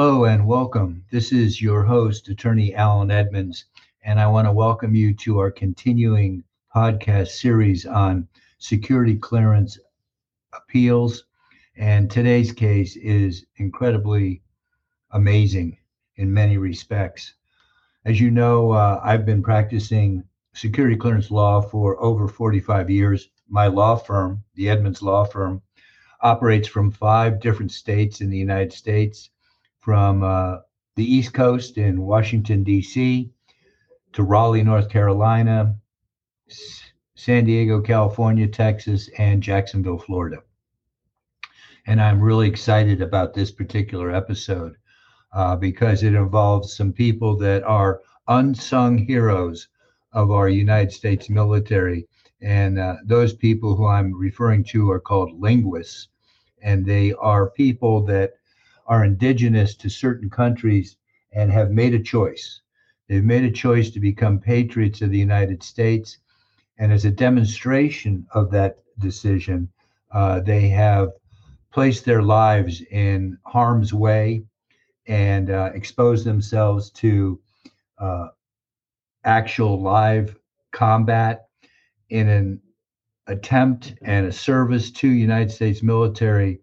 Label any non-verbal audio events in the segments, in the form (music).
Hello and welcome. This is your host, Attorney Alan Edmunds, and I want to welcome you to our continuing podcast series on security clearance appeals. And today's case is incredibly amazing in many respects. As you know, uh, I've been practicing security clearance law for over 45 years. My law firm, the Edmunds Law Firm, operates from five different states in the United States from uh, the East Coast in Washington, D.C., to Raleigh, North Carolina, S- San Diego, California, Texas, and Jacksonville, Florida. And I'm really excited about this particular episode uh, because it involves some people that are unsung heroes of our United States military. And uh, those people who I'm referring to are called linguists. And they are people that are indigenous to certain countries and have made a choice. They've made a choice to become patriots of the United States. And as a demonstration of that decision, uh, they have placed their lives in harm's way and uh, exposed themselves to uh, actual live combat in an attempt and a service to United States military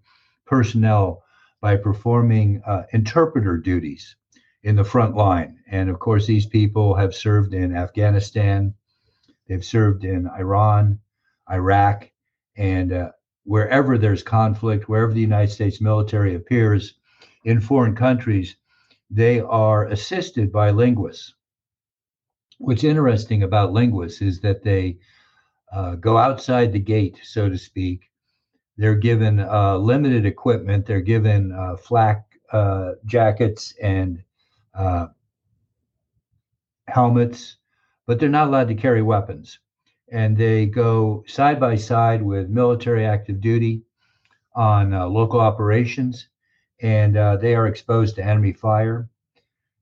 personnel by performing uh, interpreter duties in the front line. And of course, these people have served in Afghanistan, they've served in Iran, Iraq, and uh, wherever there's conflict, wherever the United States military appears in foreign countries, they are assisted by linguists. What's interesting about linguists is that they uh, go outside the gate, so to speak, they're given uh, limited equipment. They're given uh, flak uh, jackets and uh, helmets, but they're not allowed to carry weapons. And they go side by side with military active duty on uh, local operations, and they are exposed to enemy fire,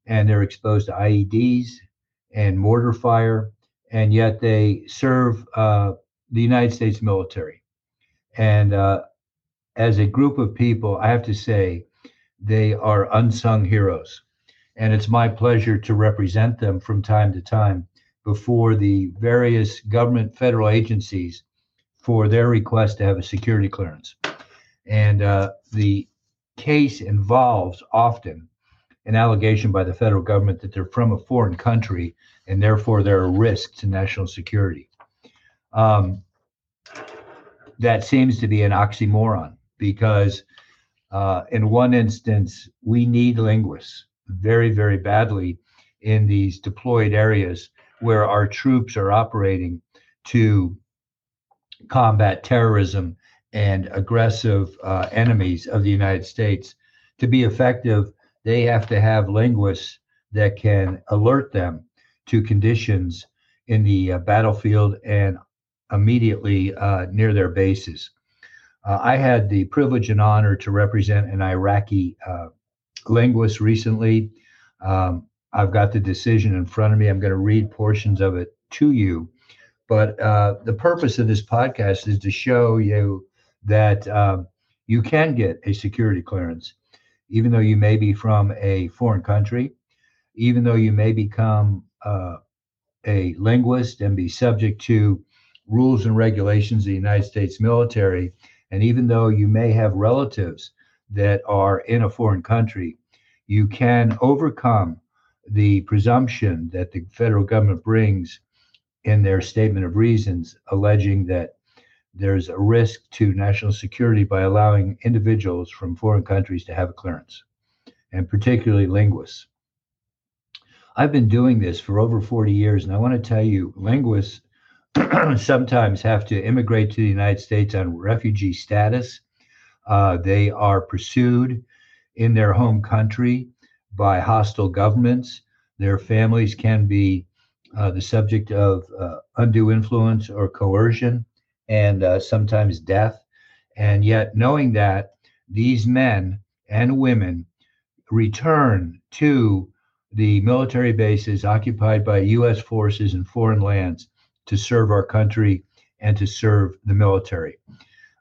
and they're exposed to IEDs and mortar fire, and yet they serve the United States military and uh, as a group of people, I have to say they are unsung heroes. And it's my pleasure to represent them from time to time before the various government federal agencies for their request to have a security clearance. And uh, the case involves often an allegation by the federal government that they're from a foreign country and therefore they're a risk to national security. Um, that seems to be an oxymoron because uh, in one instance we need linguists very very badly in these deployed areas where our troops are operating to combat terrorism and aggressive uh, enemies of the United States. To be effective, they have to have linguists that can alert them to conditions in the uh, battlefield and immediately uh, near their bases. Uh, I had the privilege and honor to represent an Iraqi uh, linguist recently. Um, I've got the decision in front of me. I'm going to read portions of it to you. But uh, the purpose of this podcast is to show you that um, you can get a security clearance, even though you may be from a foreign country, even though you may become uh, a linguist and be subject to rules and regulations of the United States military. And even though you may have relatives that are in a foreign country, you can overcome the presumption that the federal government brings in their statement of reasons, alleging that there's a risk to national security by allowing individuals from foreign countries to have a clearance, and particularly linguists. I've been doing this for over 40 years, and I want to tell you, linguists (clears throat) sometimes have to immigrate to the United States on refugee status. Uh, they are pursued in their home country by hostile governments. Their families can be uh, the subject of uh, undue influence or coercion and uh, sometimes death. And yet, knowing that these men and women return to the military bases occupied by U.S. forces in foreign lands to serve our country and to serve the military.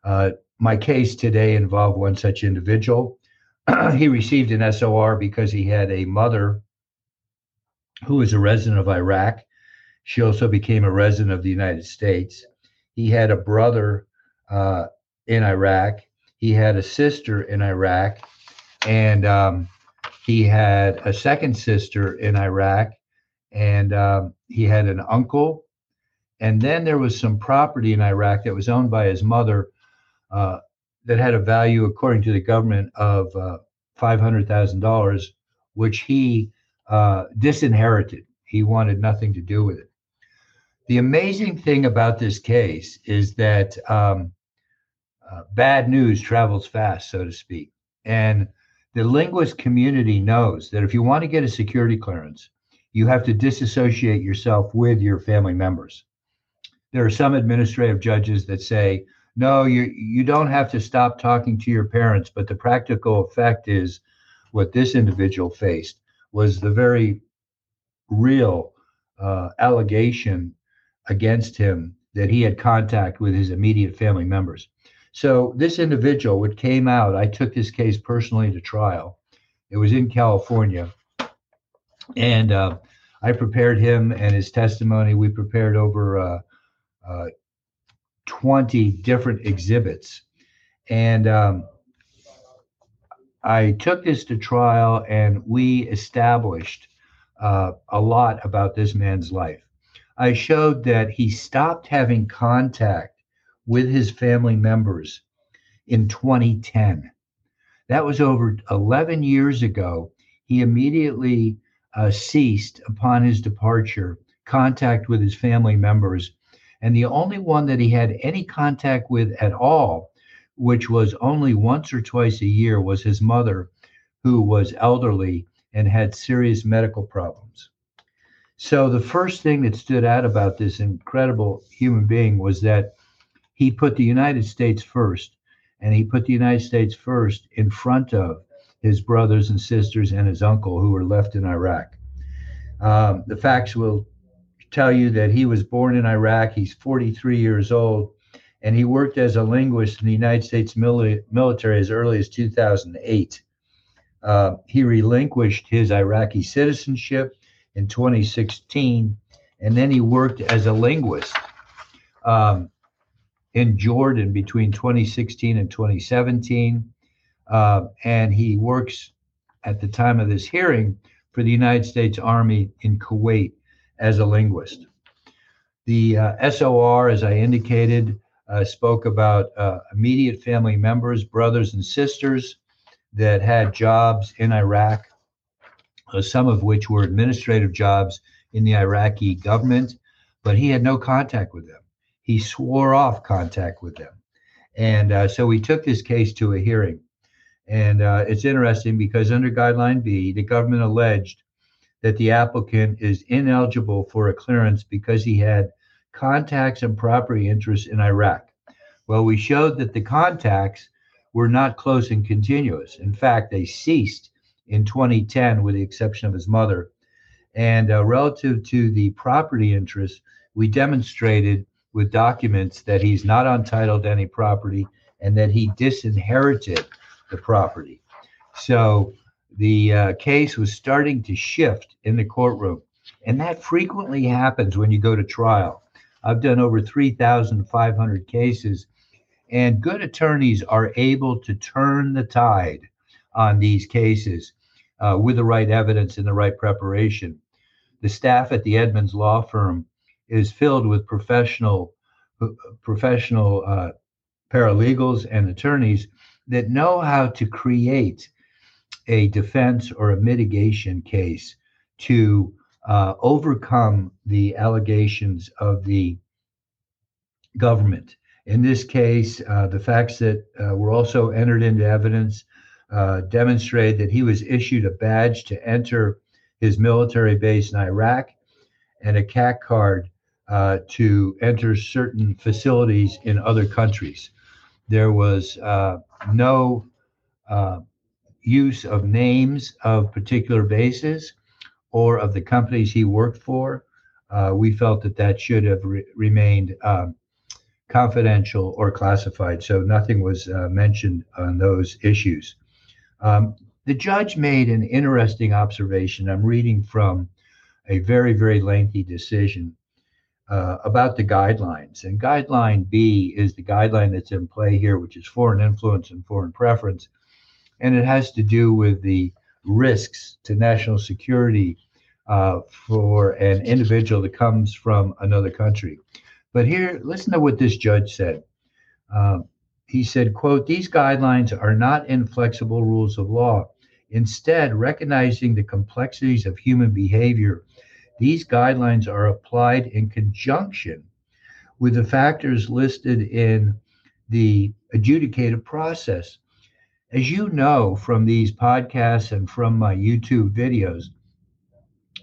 Uh, my case today involved one such individual (clears throat) he received an SOR because he had a mother who was a resident of Iraq. She also became a resident of the United States. He had a brother uh, in Iraq. He had a sister in Iraq, and um, he had a second sister in Iraq, and um, he had an uncle. And then there was some property in Iraq that was owned by his mother uh, that had a value, according to the government, of uh, $500,000, which he uh, disinherited. He wanted nothing to do with it. The amazing thing about this case is that um, uh, bad news travels fast, so to speak. And the linguist community knows that if you want to get a security clearance, you have to disassociate yourself with your family members. There are some administrative judges that say, no, you you don't have to stop talking to your parents, but the practical effect is what this individual faced was the very real uh, allegation against him that he had contact with his immediate family members. So this individual, what came out, I took this case personally to trial. It was in California, and uh, I prepared him and his testimony. We prepared over uh, uh, 20 different exhibits, and um, I took this to trial, and we established uh, a lot about this man's life. I showed that he stopped having contact with his family members in 2010. That was over 11 years ago. He immediately uh, ceased upon his departure contact with his family members. And the only one that he had any contact with at all, which was only once or twice a year, was his mother, who was elderly and had serious medical problems. So the first thing that stood out about this incredible human being was that he put the United States first, and he put the United States first in front of his brothers and sisters and his uncle who were left in Iraq. Um, the facts will tell you that he was born in Iraq. He's 43 years old, and he worked as a linguist in the United States mili- military as early as 2008. Uh, he relinquished his Iraqi citizenship in 2016, and then he worked as a linguist. Um, in Jordan between 2016 and 2017. Uh, and he works at the time of this hearing for the United States Army in Kuwait as a linguist. The uh, SOR, as I indicated, uh, spoke about uh, immediate family members, brothers and sisters that had jobs in Iraq, uh, some of which were administrative jobs in the Iraqi government, but he had no contact with them he swore off contact with them. And uh, so we took this case to a hearing. And uh, it's interesting because under Guideline B, the government alleged that the applicant is ineligible for a clearance because he had contacts and property interests in Iraq. Well, we showed that the contacts were not close and continuous. In fact, they ceased in 2010, with the exception of his mother. And uh, relative to the property interests, we demonstrated with documents that he's not entitled to any property and that he disinherited the property. So the uh, case was starting to shift in the courtroom. And that frequently happens when you go to trial. I've done over 3,500 cases, and good attorneys are able to turn the tide on these cases uh, with the right evidence and the right preparation. The staff at the Edmunds Law Firm is filled with professional professional uh, paralegals and attorneys that know how to create a defense or a mitigation case to uh, overcome the allegations of the government. In this case, uh, the facts that uh, were also entered into evidence uh, demonstrate that he was issued a badge to enter his military base in Iraq and a CAC card uh, to enter certain facilities in other countries. There was uh, no use of names of particular bases or of the companies he worked for. Uh, we felt that that should have re- remained um, confidential or classified, so nothing was uh, mentioned on those issues. Um, the judge made an interesting observation. I'm reading from a very, very lengthy decision uh, about the guidelines. And guideline B is the guideline that's in play here, which is foreign influence and foreign preference. And it has to do with the risks to national security uh, for an individual that comes from another country. But here, listen to what this judge said. Um, he said, quote, these guidelines are not inflexible rules of law. Instead, recognizing the complexities of human behavior these guidelines are applied in conjunction with the factors listed in the adjudicative process. As you know from these podcasts and from my YouTube videos,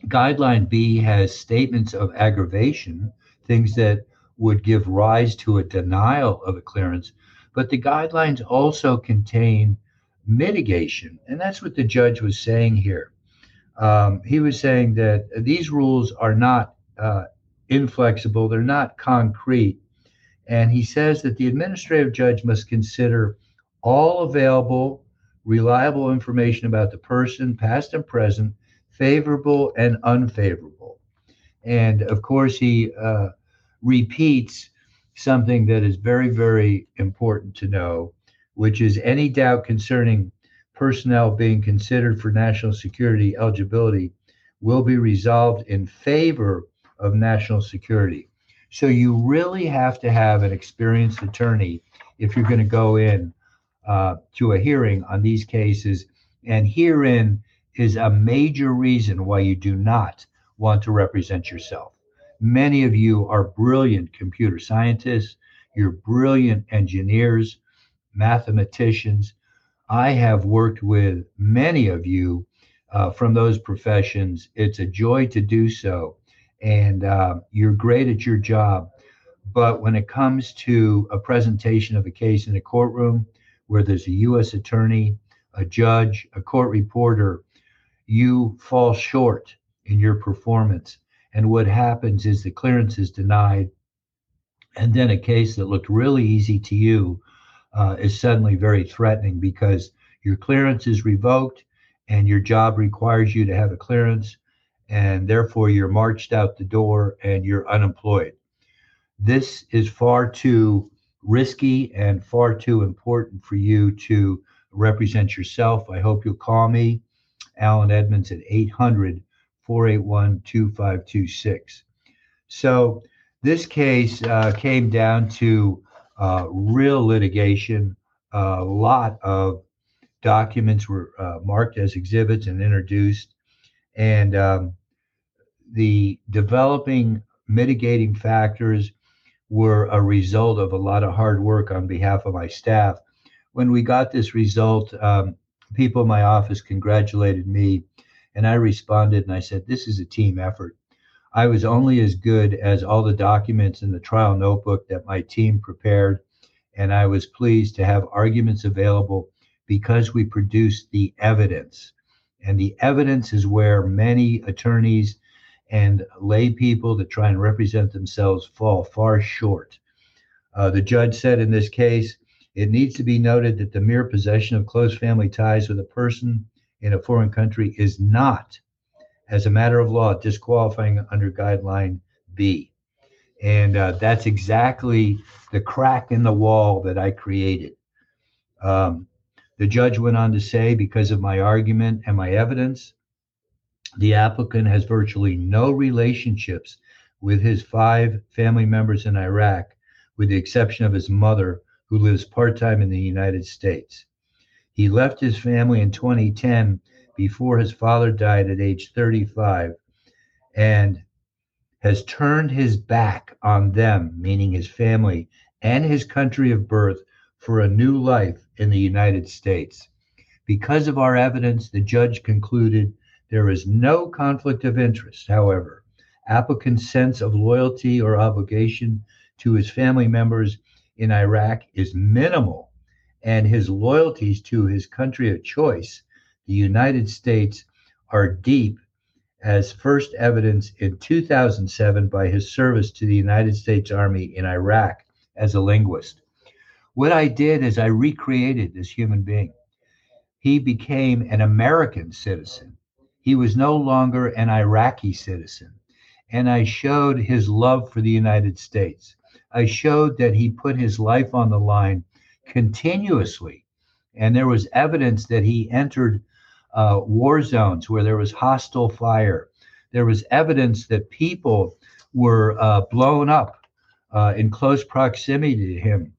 Guideline B has statements of aggravation, things that would give rise to a denial of a clearance, but the guidelines also contain mitigation. And that's what the judge was saying here um, he was saying that these rules are not uh, inflexible, they're not concrete. And he says that the administrative judge must consider all available, reliable information about the person, past and present, favorable and unfavorable. And of course, he uh, repeats something that is very, very important to know, which is any doubt concerning personnel being considered for national security eligibility will be resolved in favor of national security. So you really have to have an experienced attorney if you're going to go in uh, to a hearing on these cases. And herein is a major reason why you do not want to represent yourself. Many of you are brilliant computer scientists, you're brilliant engineers, mathematicians, I have worked with many of you uh, from those professions. It's a joy to do so. And uh, you're great at your job. But when it comes to a presentation of a case in a courtroom where there's a U.S. attorney, a judge, a court reporter, you fall short in your performance. And what happens is the clearance is denied. And then a case that looked really easy to you uh, is suddenly very threatening because your clearance is revoked and your job requires you to have a clearance, and therefore you're marched out the door and you're unemployed. This is far too risky and far too important for you to represent yourself. I hope you'll call me, Alan Edmunds, at 800 481 2526. So, this case uh, came down to uh, real litigation. A lot of documents were uh, marked as exhibits and introduced, and um, the developing mitigating factors were a result of a lot of hard work on behalf of my staff. When we got this result, um, people in my office congratulated me, and I responded and I said, This is a team effort. I was only as good as all the documents in the trial notebook that my team prepared, and I was pleased to have arguments available because we produced the evidence. And the evidence is where many attorneys and lay people that try and represent themselves fall far short. Uh, the judge said in this case, it needs to be noted that the mere possession of close family ties with a person in a foreign country is not as a matter of law disqualifying under guideline B. And uh, that's exactly the crack in the wall that I created. Um, the judge went on to say, because of my argument and my evidence, the applicant has virtually no relationships with his five family members in Iraq, with the exception of his mother, who lives part time in the United States. He left his family in 2010 before his father died at age 35 and has turned his back on them, meaning his family and his country of birth, for a new life in the United States. Because of our evidence, the judge concluded there is no conflict of interest. However, applicant's sense of loyalty or obligation to his family members in Iraq is minimal, and his loyalties to his country of choice the United States are deep, as first evidenced in 2007 by his service to the United States Army in Iraq as a linguist. What I did is I recreated this human being. he became an American citizen. He was no longer an Iraqi citizen. And I showed his love for the United States. I showed that he put his life on the line continuously. And there was evidence that he entered uh, war zones where there was hostile fire. There was evidence that people were uh, blown up uh, in close proximity to him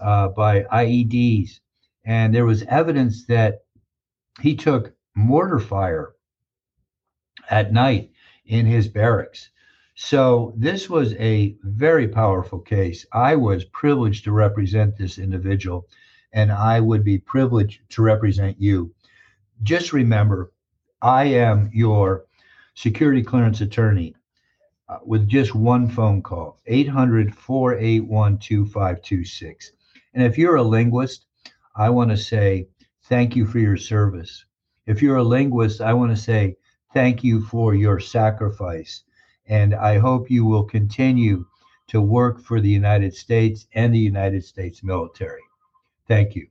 uh, by IEDs. And there was evidence that he took mortar fire at night in his barracks. So this was a very powerful case. I was privileged to represent this individual, and I would be privileged to represent you. Just remember, I am your security clearance attorney uh, with just one phone call 800 481 2526. And if you're a linguist, I want to say thank you for your service. If you're a linguist, I want to say thank you for your sacrifice. And I hope you will continue to work for the United States and the United States military. Thank you.